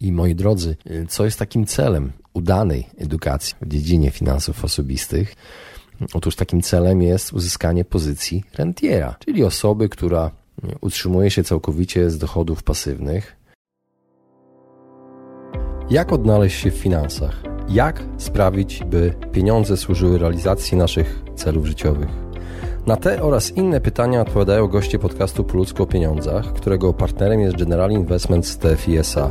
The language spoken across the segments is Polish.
I moi drodzy, co jest takim celem udanej edukacji w dziedzinie finansów osobistych? Otóż takim celem jest uzyskanie pozycji rentiera, czyli osoby, która utrzymuje się całkowicie z dochodów pasywnych. Jak odnaleźć się w finansach? Jak sprawić, by pieniądze służyły realizacji naszych celów życiowych? Na te oraz inne pytania odpowiadają goście podcastu Po ludzku o pieniądzach, którego partnerem jest General Investments TFISA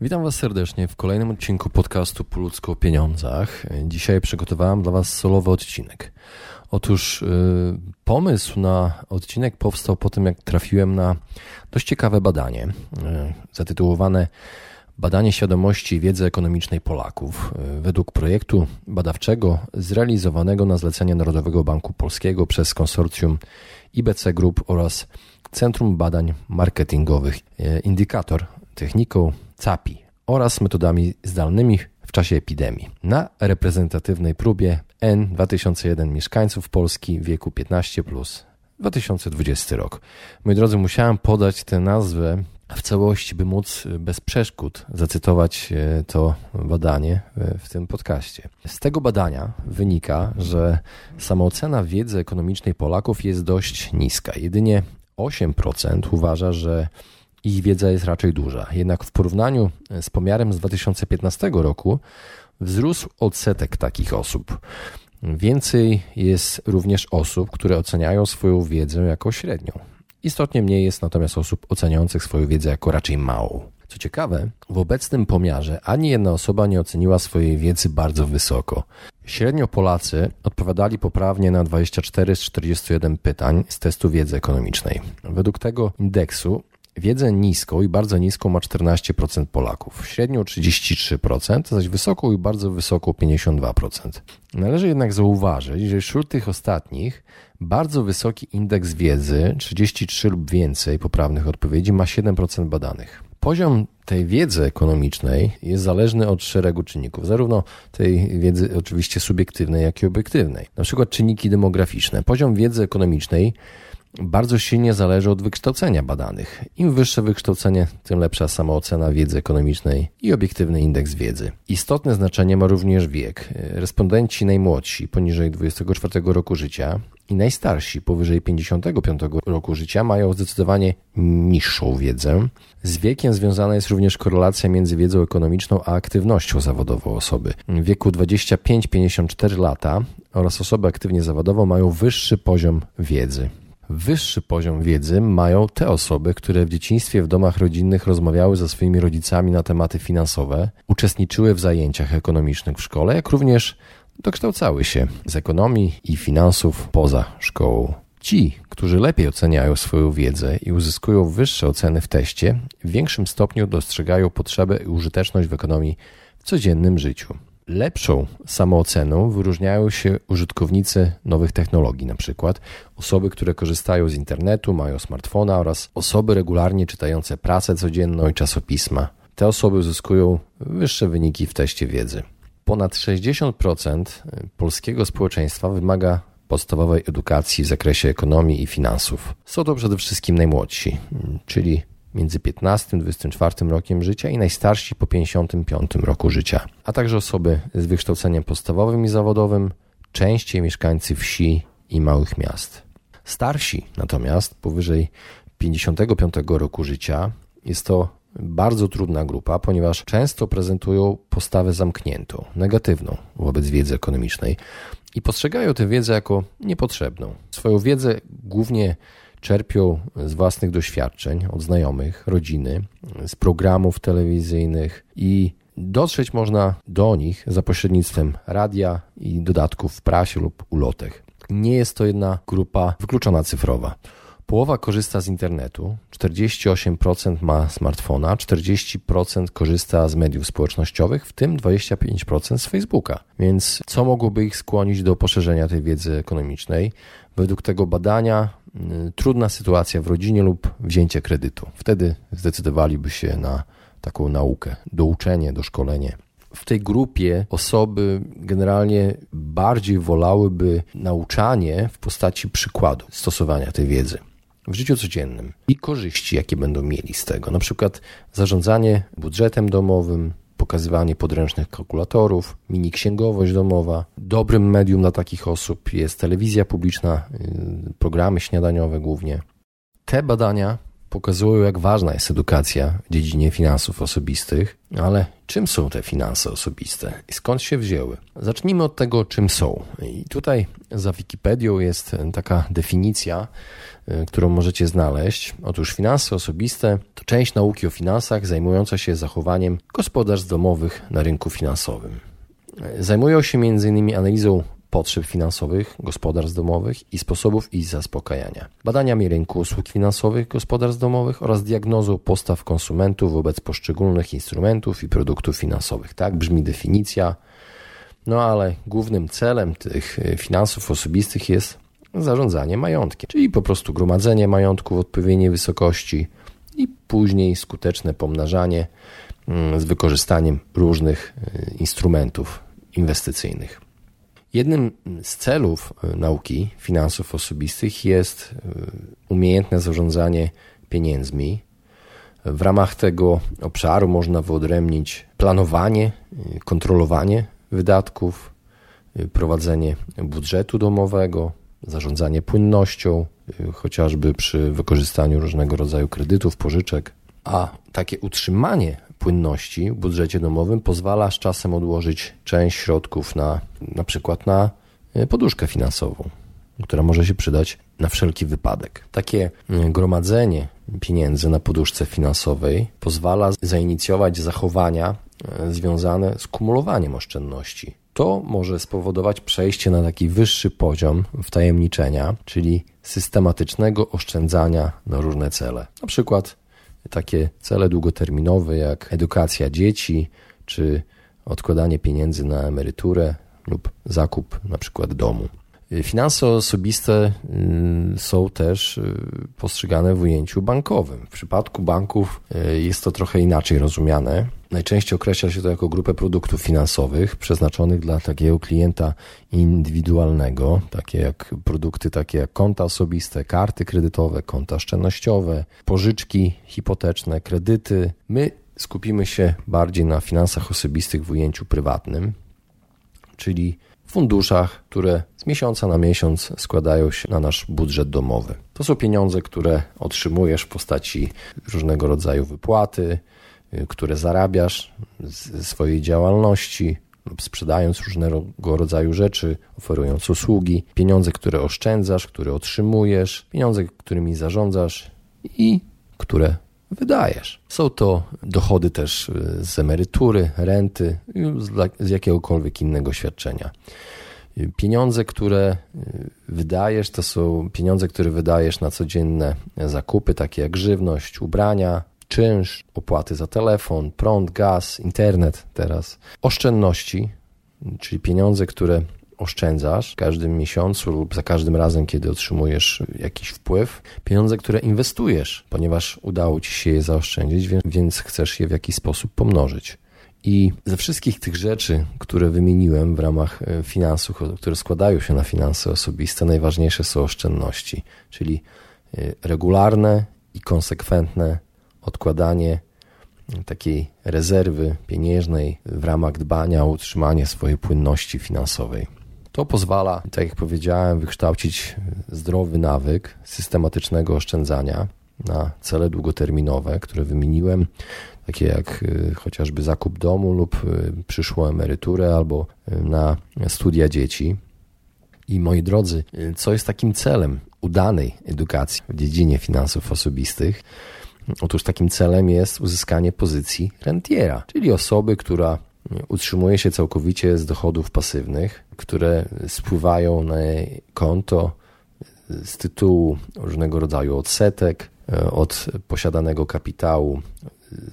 Witam Was serdecznie w kolejnym odcinku podcastu Po o pieniądzach. Dzisiaj przygotowałem dla Was solowy odcinek. Otóż yy, pomysł na odcinek powstał po tym, jak trafiłem na dość ciekawe badanie yy, zatytułowane Badanie świadomości wiedzy ekonomicznej Polaków yy, według projektu badawczego zrealizowanego na zlecenie Narodowego Banku Polskiego przez konsorcjum IBC Group oraz Centrum Badań Marketingowych yy, Indikator techniką CAPI oraz metodami zdalnymi w czasie epidemii. Na reprezentatywnej próbie N 2001 mieszkańców Polski wieku 15 plus 2020 rok. Moi drodzy, musiałem podać tę nazwę w całości, by móc bez przeszkód zacytować e, to badanie w tym podcaście. Z tego badania wynika, że samoocena wiedzy ekonomicznej Polaków jest dość niska. Jedynie 8% uważa, że ich wiedza jest raczej duża. Jednak w porównaniu z pomiarem z 2015 roku wzrósł odsetek takich osób. Więcej jest również osób, które oceniają swoją wiedzę jako średnią. Istotnie mniej jest natomiast osób oceniających swoją wiedzę jako raczej małą. Co ciekawe, w obecnym pomiarze ani jedna osoba nie oceniła swojej wiedzy bardzo wysoko. Średnio Polacy odpowiadali poprawnie na 24 z 41 pytań z testu wiedzy ekonomicznej. Według tego indeksu Wiedzę niską i bardzo niską ma 14% Polaków, średnią 33%, zaś wysoką i bardzo wysoką 52%. Należy jednak zauważyć, że wśród tych ostatnich bardzo wysoki indeks wiedzy, 33 lub więcej poprawnych odpowiedzi, ma 7% badanych. Poziom tej wiedzy ekonomicznej jest zależny od szeregu czynników, zarówno tej wiedzy oczywiście subiektywnej, jak i obiektywnej. Na przykład czynniki demograficzne. Poziom wiedzy ekonomicznej bardzo silnie zależy od wykształcenia badanych. Im wyższe wykształcenie, tym lepsza samoocena wiedzy ekonomicznej i obiektywny indeks wiedzy. Istotne znaczenie ma również wiek. Respondenci najmłodsi poniżej 24 roku życia i najstarsi powyżej 55 roku życia mają zdecydowanie niższą wiedzę. Z wiekiem związana jest również korelacja między wiedzą ekonomiczną a aktywnością zawodową osoby. W wieku 25-54 lata oraz osoby aktywnie zawodowo mają wyższy poziom wiedzy. Wyższy poziom wiedzy mają te osoby, które w dzieciństwie w domach rodzinnych rozmawiały ze swoimi rodzicami na tematy finansowe, uczestniczyły w zajęciach ekonomicznych w szkole, jak również dokształcały się z ekonomii i finansów poza szkołą. Ci, którzy lepiej oceniają swoją wiedzę i uzyskują wyższe oceny w teście, w większym stopniu dostrzegają potrzebę i użyteczność w ekonomii w codziennym życiu. Lepszą samooceną wyróżniają się użytkownicy nowych technologii, na przykład osoby, które korzystają z internetu, mają smartfona oraz osoby regularnie czytające prasę codzienną i czasopisma. Te osoby uzyskują wyższe wyniki w teście wiedzy. Ponad 60% polskiego społeczeństwa wymaga podstawowej edukacji w zakresie ekonomii i finansów. Są to przede wszystkim najmłodsi, czyli między 15 a 24 rokiem życia i najstarsi po 55 roku życia, a także osoby z wykształceniem podstawowym i zawodowym, częściej mieszkańcy wsi i małych miast. Starsi natomiast powyżej 55 roku życia jest to bardzo trudna grupa, ponieważ często prezentują postawę zamkniętą, negatywną wobec wiedzy ekonomicznej i postrzegają tę wiedzę jako niepotrzebną. Swoją wiedzę głównie czerpią z własnych doświadczeń, od znajomych, rodziny, z programów telewizyjnych i dotrzeć można do nich za pośrednictwem radia i dodatków w prasie lub ulotek. Nie jest to jedna grupa wykluczona cyfrowa. Połowa korzysta z internetu, 48% ma smartfona, 40% korzysta z mediów społecznościowych, w tym 25% z Facebooka. Więc co mogłoby ich skłonić do poszerzenia tej wiedzy ekonomicznej? Według tego badania y, trudna sytuacja w rodzinie lub wzięcie kredytu. Wtedy zdecydowaliby się na taką naukę, douczenie, doszkolenie. W tej grupie osoby generalnie bardziej wolałyby nauczanie w postaci przykładu stosowania tej wiedzy w życiu codziennym i korzyści, jakie będą mieli z tego. Na przykład zarządzanie budżetem domowym, pokazywanie podręcznych kalkulatorów, mini księgowość domowa. Dobrym medium dla takich osób jest telewizja publiczna, y, programy śniadaniowe głównie. Te badania pokazują, jak ważna jest edukacja w dziedzinie finansów osobistych, ale czym są te finanse osobiste i skąd się wzięły? Zacznijmy od tego, czym są. I tutaj za Wikipedią jest taka definicja, y, którą możecie znaleźć. Otóż finanse osobiste to część nauki o finansach zajmująca się zachowaniem gospodarstw domowych na rynku finansowym. Zajmują się m.in. analizą potrzeb finansowych gospodarstw domowych i sposobów ich zaspokajania, badaniami rynku usług finansowych gospodarstw domowych oraz diagnozą postaw konsumentów wobec poszczególnych instrumentów i produktów finansowych. Tak brzmi definicja. No ale głównym celem tych y, finansów osobistych jest zarządzanie majątkiem, czyli po prostu gromadzenie majątku w odpowiedniej wysokości i później skuteczne pomnażanie mm, z wykorzystaniem różnych y, instrumentów inwestycyjnych. Jednym z celów e, nauki finansów osobistych jest e, umiejętne zarządzanie pieniędzmi. W ramach tego obszaru można wyodrębnić planowanie, e, kontrolowanie wydatków, prowadzenie budżetu domowego, zarządzanie płynnością, chociażby przy wykorzystaniu różnego rodzaju kredytów, pożyczek, a takie utrzymanie płynności w budżecie domowym pozwala z czasem odłożyć część środków na na przykład na e, poduszkę finansową, która może się przydać na wszelki wypadek. Takie e, gromadzenie pieniędzy na poduszce finansowej pozwala zainicjować zachowania e, związane z kumulowaniem oszczędności. To może spowodować przejście na taki wyższy poziom wtajemniczenia, czyli systematycznego oszczędzania na różne cele. Na przykład takie cele długoterminowe jak edukacja dzieci, czy odkładanie pieniędzy na emeryturę lub zakup na przykład domu. Finanse osobiste y, są też y, postrzegane w ujęciu bankowym. W przypadku banków y, jest to trochę inaczej rozumiane. Najczęściej określa się to jako grupę produktów finansowych przeznaczonych dla takiego klienta indywidualnego, takie jak produkty takie jak konta osobiste, karty kredytowe, konta oszczędnościowe, pożyczki hipoteczne, kredyty. My skupimy się bardziej na finansach osobistych w ujęciu prywatnym, czyli funduszach, które z miesiąca na miesiąc składają się na nasz budżet domowy. To są pieniądze, które otrzymujesz w postaci różnego rodzaju wypłaty, y, które zarabiasz ze swojej działalności lub sprzedając różnego rodzaju rzeczy, oferując usługi, pieniądze, które oszczędzasz, które otrzymujesz, pieniądze, którymi zarządzasz i które wydajesz. Są to dochody też y, z emerytury, renty, z jakiegokolwiek innego świadczenia. Y, pieniądze, które y, wydajesz, to są pieniądze, które wydajesz na codzienne zakupy, takie jak żywność, ubrania, czynsz, opłaty za telefon, prąd, gaz, internet teraz. Oszczędności, czyli pieniądze, które oszczędzasz w każdym miesiącu lub za każdym razem, kiedy otrzymujesz jakiś wpływ, pieniądze, które inwestujesz, ponieważ udało ci się je zaoszczędzić, więc chcesz je w jakiś sposób pomnożyć. I ze wszystkich tych rzeczy, które wymieniłem w ramach e, finansów, które składają się na finanse osobiste, najważniejsze są oszczędności, czyli e, regularne i konsekwentne odkładanie takiej rezerwy pieniężnej w ramach dbania o utrzymanie swojej płynności finansowej. To pozwala, tak jak powiedziałem, wykształcić zdrowy nawyk systematycznego oszczędzania na cele długoterminowe, które wymieniłem, takie jak y, chociażby zakup domu lub y, przyszłą emeryturę albo y, na studia dzieci. I moi drodzy, co jest takim celem udanej edukacji w dziedzinie finansów osobistych? Otóż takim celem jest uzyskanie pozycji rentiera, czyli osoby, która utrzymuje się całkowicie z dochodów pasywnych, które spływają na konto z tytułu różnego rodzaju odsetek, od posiadanego kapitału,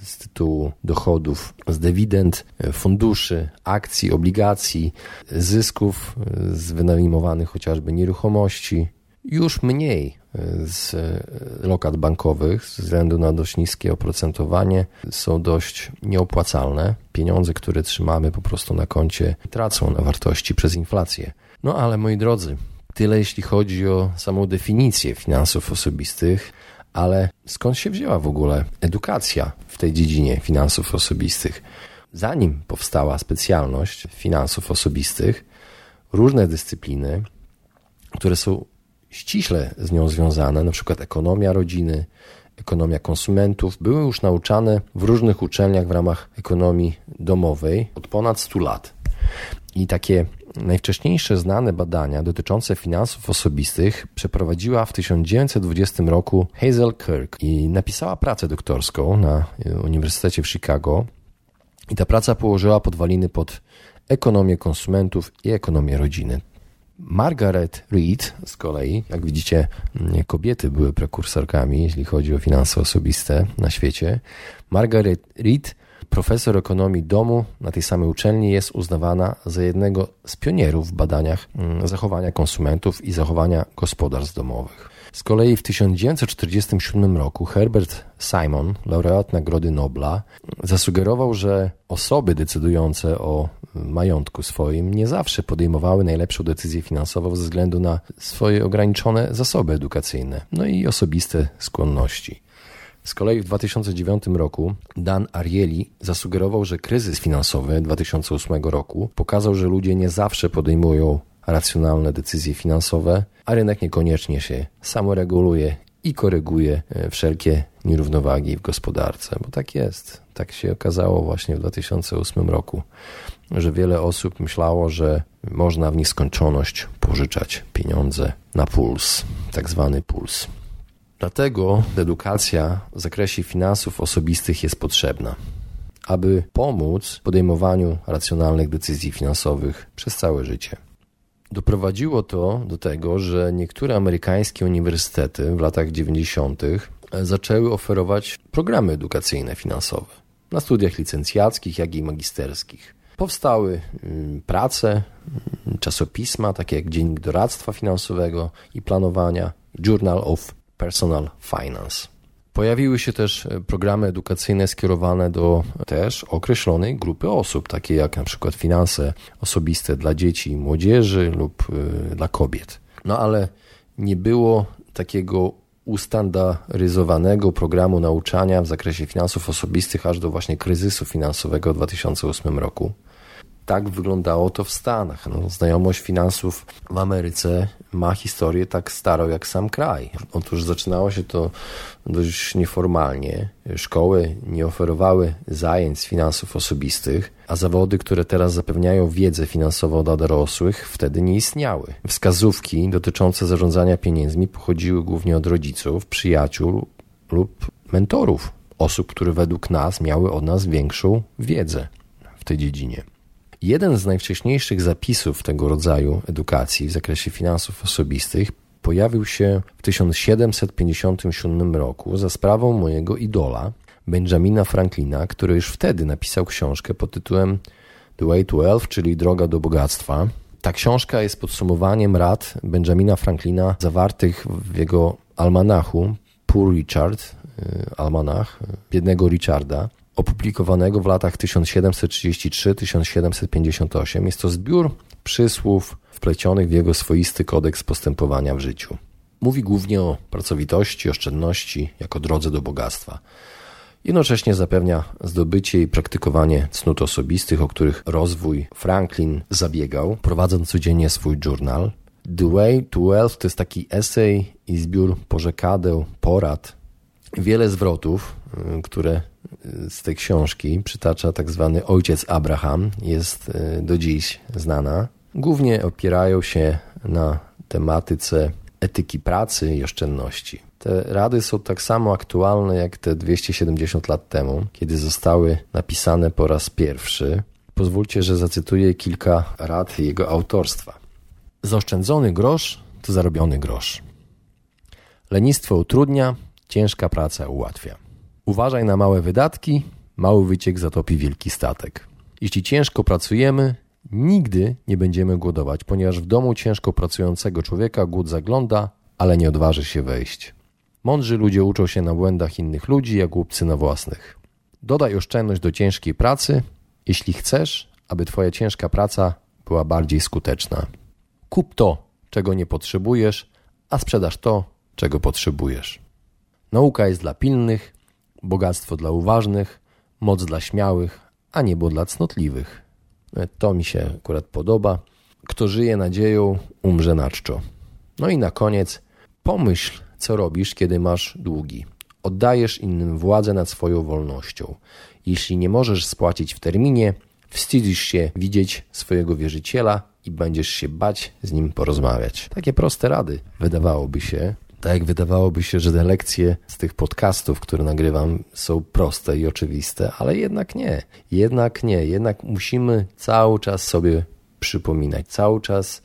z tytułu dochodów z dywidend, funduszy, akcji, obligacji, zysków z wynajmowanych chociażby nieruchomości, już mniej z lokat bankowych ze względu na dość niskie oprocentowanie są dość nieopłacalne. Pieniądze, które trzymamy po prostu na koncie, tracą na wartości przez inflację. No ale moi drodzy, tyle jeśli chodzi o samą definicję finansów osobistych, ale skąd się wzięła w ogóle edukacja w tej dziedzinie finansów osobistych? Zanim powstała specjalność finansów osobistych, różne dyscypliny, które są ściśle z nią związane, przykład ekonomia rodziny, ekonomia konsumentów, były już nauczane w różnych uczelniach w ramach ekonomii domowej od ponad 100 lat. I takie najwcześniejsze znane badania dotyczące finansów osobistych przeprowadziła w 1920 roku Hazel Kirk i napisała pracę doktorską na Uniwersytecie w Chicago. I ta praca położyła podwaliny pod ekonomię konsumentów i ekonomię rodziny. Margaret Reed z kolei, jak widzicie, kobiety były prekursorkami, jeśli chodzi o finanse osobiste na świecie. Margaret Reed, profesor ekonomii domu na tej samej uczelni, jest uznawana za jednego z pionierów w badaniach mm, zachowania konsumentów i zachowania gospodarstw domowych. Z kolei w 1947 roku Herbert Simon, laureat Nagrody Nobla, zasugerował, że osoby decydujące o majątku swoim nie zawsze podejmowały najlepszą decyzję finansową ze względu na swoje ograniczone zasoby edukacyjne, no i osobiste skłonności. Z kolei w 2009 roku Dan Ariely zasugerował, że kryzys finansowy 2008 roku pokazał, że ludzie nie zawsze podejmują racjonalne decyzje finansowe, a rynek niekoniecznie się samoreguluje i koryguje e, wszelkie nierównowagi w gospodarce, bo tak jest. Tak się okazało właśnie w 2008 roku, że wiele osób myślało, że można w nieskończoność pożyczać pieniądze na puls, tak zwany puls. Dlatego edukacja w zakresie finansów osobistych jest potrzebna, aby pomóc podejmowaniu racjonalnych decyzji finansowych przez całe życie. Doprowadziło to do tego, że niektóre amerykańskie uniwersytety w latach 90. zaczęły oferować programy edukacyjne finansowe na studiach licencjackich, jak i magisterskich. Powstały mm, prace, mm, czasopisma, takie jak Dziennik Doradztwa Finansowego i Planowania, Journal of Personal Finance. Pojawiły się też e, programy edukacyjne skierowane do też określonej grupy osób, takie jak na przykład finanse osobiste dla dzieci i młodzieży lub e, dla kobiet. No ale nie było takiego ustandaryzowanego programu nauczania w zakresie finansów osobistych aż do właśnie kryzysu finansowego w 2008 roku tak wyglądało to w Stanach. No, znajomość finansów w Ameryce ma historię tak starą jak sam kraj. Otóż zaczynało się to dość nieformalnie. Szkoły nie oferowały zajęć z finansów osobistych, a zawody, które teraz zapewniają wiedzę finansową dla dorosłych, wtedy nie istniały. Wskazówki dotyczące zarządzania pieniędzmi pochodziły głównie od rodziców, przyjaciół lub mentorów, osób, które według nas miały od nas większą wiedzę w tej dziedzinie. Jeden z najwcześniejszych zapisów tego rodzaju edukacji w zakresie finansów osobistych pojawił się w 1757 roku za sprawą mojego idola, Benjamina Franklina, który już wtedy napisał książkę pod tytułem The Way to Wealth, czyli Droga do Bogactwa. Ta książka jest podsumowaniem rad Benjamina Franklina zawartych w jego almanachu Poor Richard, y, almanach biednego Richarda, opublikowanego w latach 1733-1758. Jest to zbiór przysłów wplecionych w jego swoisty kodeks postępowania w życiu. Mówi głównie o pracowitości, oszczędności jako drodze do bogactwa. Jednocześnie zapewnia zdobycie i praktykowanie cnót osobistych, o których rozwój Franklin zabiegał, prowadząc codziennie swój journal. The Way to Wealth to jest taki esej i zbiór porzekadeł, porad, wiele zwrotów, które z tej książki przytacza tak zwany ojciec Abraham, jest y, do dziś znana. Głównie opierają się na tematyce etyki pracy i oszczędności. Te rady są tak samo aktualne jak te 270 lat temu, kiedy zostały napisane po raz pierwszy. Pozwólcie, że zacytuję kilka rad jego autorstwa. Zaoszczędzony grosz to zarobiony grosz. Lenistwo utrudnia, ciężka praca ułatwia. Uważaj na małe wydatki, mały wyciek zatopi wielki statek. Jeśli ciężko pracujemy, nigdy nie będziemy głodować, ponieważ w domu ciężko pracującego człowieka głód zagląda, ale nie odważy się wejść. Mądrzy ludzie uczą się na błędach innych ludzi, jak głupcy na własnych. Dodaj oszczędność do ciężkiej pracy, jeśli chcesz, aby Twoja ciężka praca była bardziej skuteczna. Kup to, czego nie potrzebujesz, a sprzedaż to, czego potrzebujesz. Nauka jest dla pilnych, bogactwo dla uważnych, moc dla śmiałych, a niebo dla cnotliwych. To mi się akurat podoba. Kto żyje nadzieją, umrze na czczo. No i na koniec, pomyśl, co robisz, kiedy masz długi. Oddajesz innym władzę nad swoją wolnością. Jeśli nie możesz spłacić w terminie, wstydzisz się widzieć swojego wierzyciela i będziesz się bać z nim porozmawiać. Takie proste rady, wydawałoby się. Tak jak wydawałoby się, że te lekcje z tych podcastów, które nagrywam, są proste i oczywiste, ale jednak nie. Jednak nie. Jednak musimy cały czas sobie przypominać, cały czas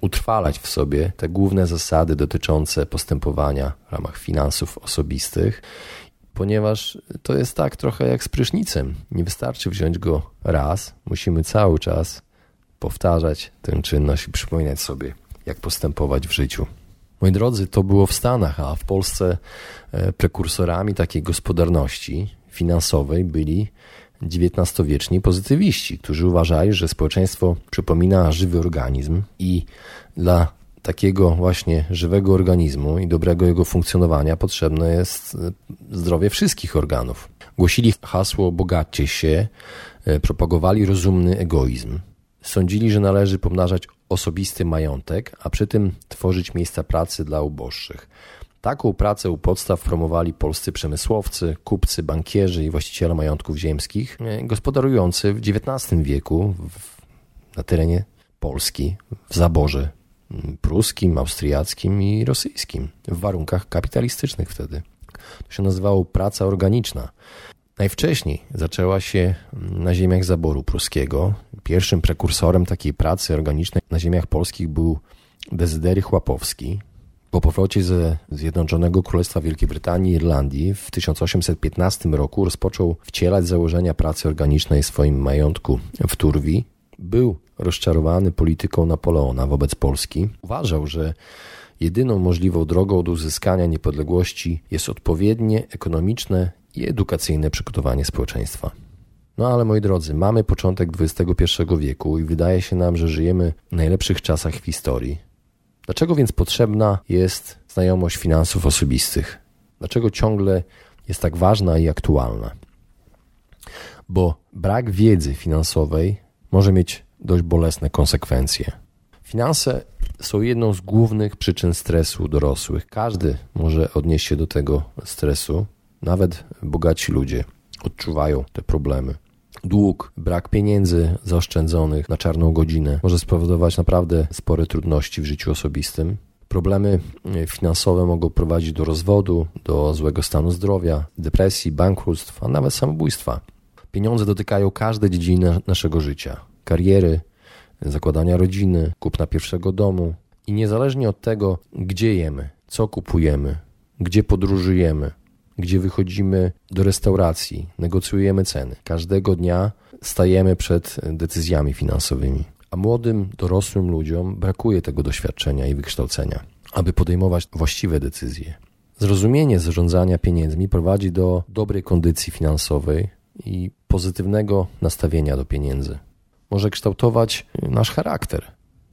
utrwalać w sobie te główne zasady dotyczące postępowania w ramach finansów osobistych, ponieważ to jest tak trochę jak z prysznicem. Nie wystarczy wziąć go raz, musimy cały czas powtarzać tę czynność i przypominać sobie, jak postępować w życiu. Moi drodzy, to było w Stanach, a w Polsce e, prekursorami takiej gospodarności finansowej byli XIX-wieczni pozytywiści, którzy uważali, że społeczeństwo przypomina żywy organizm i dla takiego właśnie żywego organizmu i dobrego jego funkcjonowania potrzebne jest e, zdrowie wszystkich organów. Głosili hasło bogaćcie się, e, propagowali rozumny egoizm. Sądzili, że należy pomnażać osobisty majątek, a przy tym tworzyć miejsca pracy dla uboższych. Taką pracę u podstaw promowali polscy przemysłowcy, kupcy, bankierzy i właściciele majątków ziemskich, e, gospodarujący w XIX wieku w, na terenie Polski, w zaborze mm, pruskim, austriackim i rosyjskim, w warunkach kapitalistycznych wtedy. To się nazywało praca organiczna. Najwcześniej zaczęła się na ziemiach zaboru pruskiego. Pierwszym prekursorem takiej pracy organicznej na ziemiach polskich był Dezydery Chłapowski. Po powrocie ze Zjednoczonego Królestwa Wielkiej Brytanii i Irlandii w 1815 roku rozpoczął wcielać założenia pracy organicznej w swoim majątku w Turwi. Był rozczarowany polityką Napoleona wobec Polski. Uważał, że jedyną możliwą drogą do uzyskania niepodległości jest odpowiednie ekonomiczne i edukacyjne przygotowanie społeczeństwa. No ale moi drodzy, mamy początek XXI wieku i wydaje się nam, że żyjemy w najlepszych czasach w historii. Dlaczego więc potrzebna jest znajomość finansów osobistych? Dlaczego ciągle jest tak ważna i aktualna? Bo brak wiedzy finansowej może mieć dość bolesne konsekwencje. Finanse są jedną z głównych przyczyn stresu dorosłych. Każdy może odnieść się do tego stresu, nawet bogaci ludzie odczuwają te problemy. Dług, brak pieniędzy zaoszczędzonych na czarną godzinę może spowodować naprawdę spore trudności w życiu osobistym. Problemy finansowe mogą prowadzić do rozwodu, do złego stanu zdrowia, depresji, bankructw, a nawet samobójstwa. Pieniądze dotykają każdej dziedziny naszego życia: kariery, zakładania rodziny, kupna pierwszego domu. I niezależnie od tego, gdzie jemy, co kupujemy, gdzie podróżujemy, gdzie wychodzimy do restauracji, negocjujemy ceny. Każdego dnia stajemy przed decyzjami finansowymi. A młodym, dorosłym ludziom brakuje tego doświadczenia i wykształcenia, aby podejmować właściwe decyzje. Zrozumienie zarządzania pieniędzmi prowadzi do dobrej kondycji finansowej i pozytywnego nastawienia do pieniędzy. Może kształtować nasz charakter.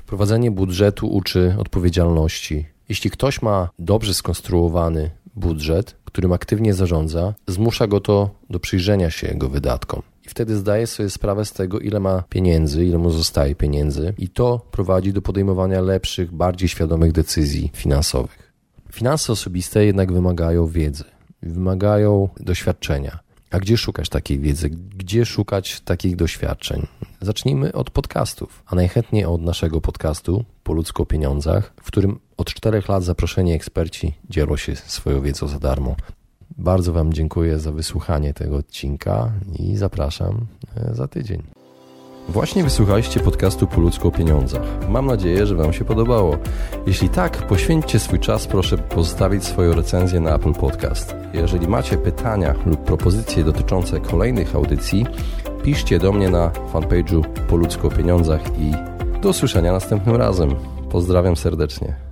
Prowadzenie budżetu uczy odpowiedzialności. Jeśli ktoś ma dobrze skonstruowany budżet, którym aktywnie zarządza, zmusza go to do przyjrzenia się jego wydatkom. I wtedy zdaje sobie sprawę z tego, ile ma pieniędzy, ile mu zostaje pieniędzy, i to prowadzi do podejmowania lepszych, bardziej świadomych decyzji finansowych. Finanse osobiste jednak wymagają wiedzy, wymagają doświadczenia. A gdzie szukać takiej wiedzy? Gdzie szukać takich doświadczeń? Zacznijmy od podcastów, a najchętniej od naszego podcastu Po o pieniądzach, w którym od czterech lat zaproszeni eksperci dzielą się swoją wiedzą za darmo. Bardzo Wam dziękuję za wysłuchanie tego odcinka i zapraszam e, za tydzień. Właśnie wysłuchaliście podcastu Po o pieniądzach. Mam nadzieję, że Wam się podobało. Jeśli tak, poświęćcie swój czas, proszę pozostawić swoją recenzję na Apple Podcast. Jeżeli macie pytania lub propozycje dotyczące kolejnych audycji, piszcie do mnie na fanpage'u po o pieniądzach i do usłyszenia następnym razem. Pozdrawiam serdecznie.